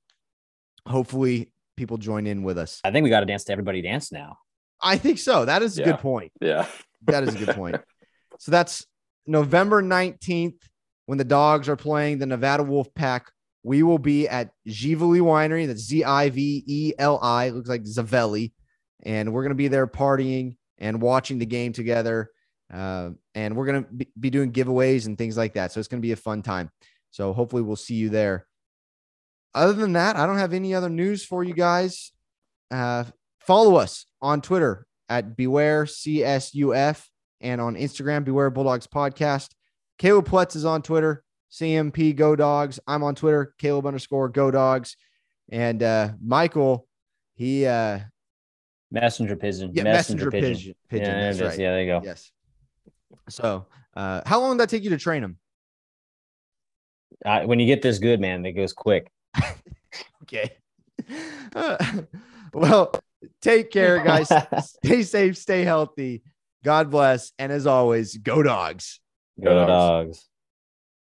S1: Hopefully, people join in with us.
S3: I think we got to dance to everybody dance now.
S1: I think so. That is a
S2: Yeah.
S1: good point.
S2: Yeah.
S1: That is a good point. So that's November 19th when the dogs are playing the Nevada Wolf Pack. We will be at Ziveli Winery. That's Z I V E L I. Looks like Zavelli. And we're going to be there partying and watching the game together. Uh, and we're going to be, doing giveaways and things like that. So it's going to be a fun time. So hopefully we'll see you there. Other than that, I don't have any other news for you guys. Uh, follow us on Twitter at Beware CSUF and on Instagram, Beware Bulldogs Podcast. Caleb Pletz is on Twitter, CMP Go Dogs. I'm on Twitter, Caleb underscore Go Dogs. And uh, Michael, he, uh,
S3: Messenger pigeon.
S1: yeah, messenger, pigeon. pigeon.
S3: Yeah, there
S1: that's right.
S3: yeah, there you go.
S1: Yes. So, uh, how long did that take you to train him?
S3: Uh, when you get this good, man, it goes quick.
S1: Okay. Uh, well, take care, guys. stay safe, stay healthy. God bless. And as always, go dogs.
S3: Go
S2: Go dogs.
S3: dogs.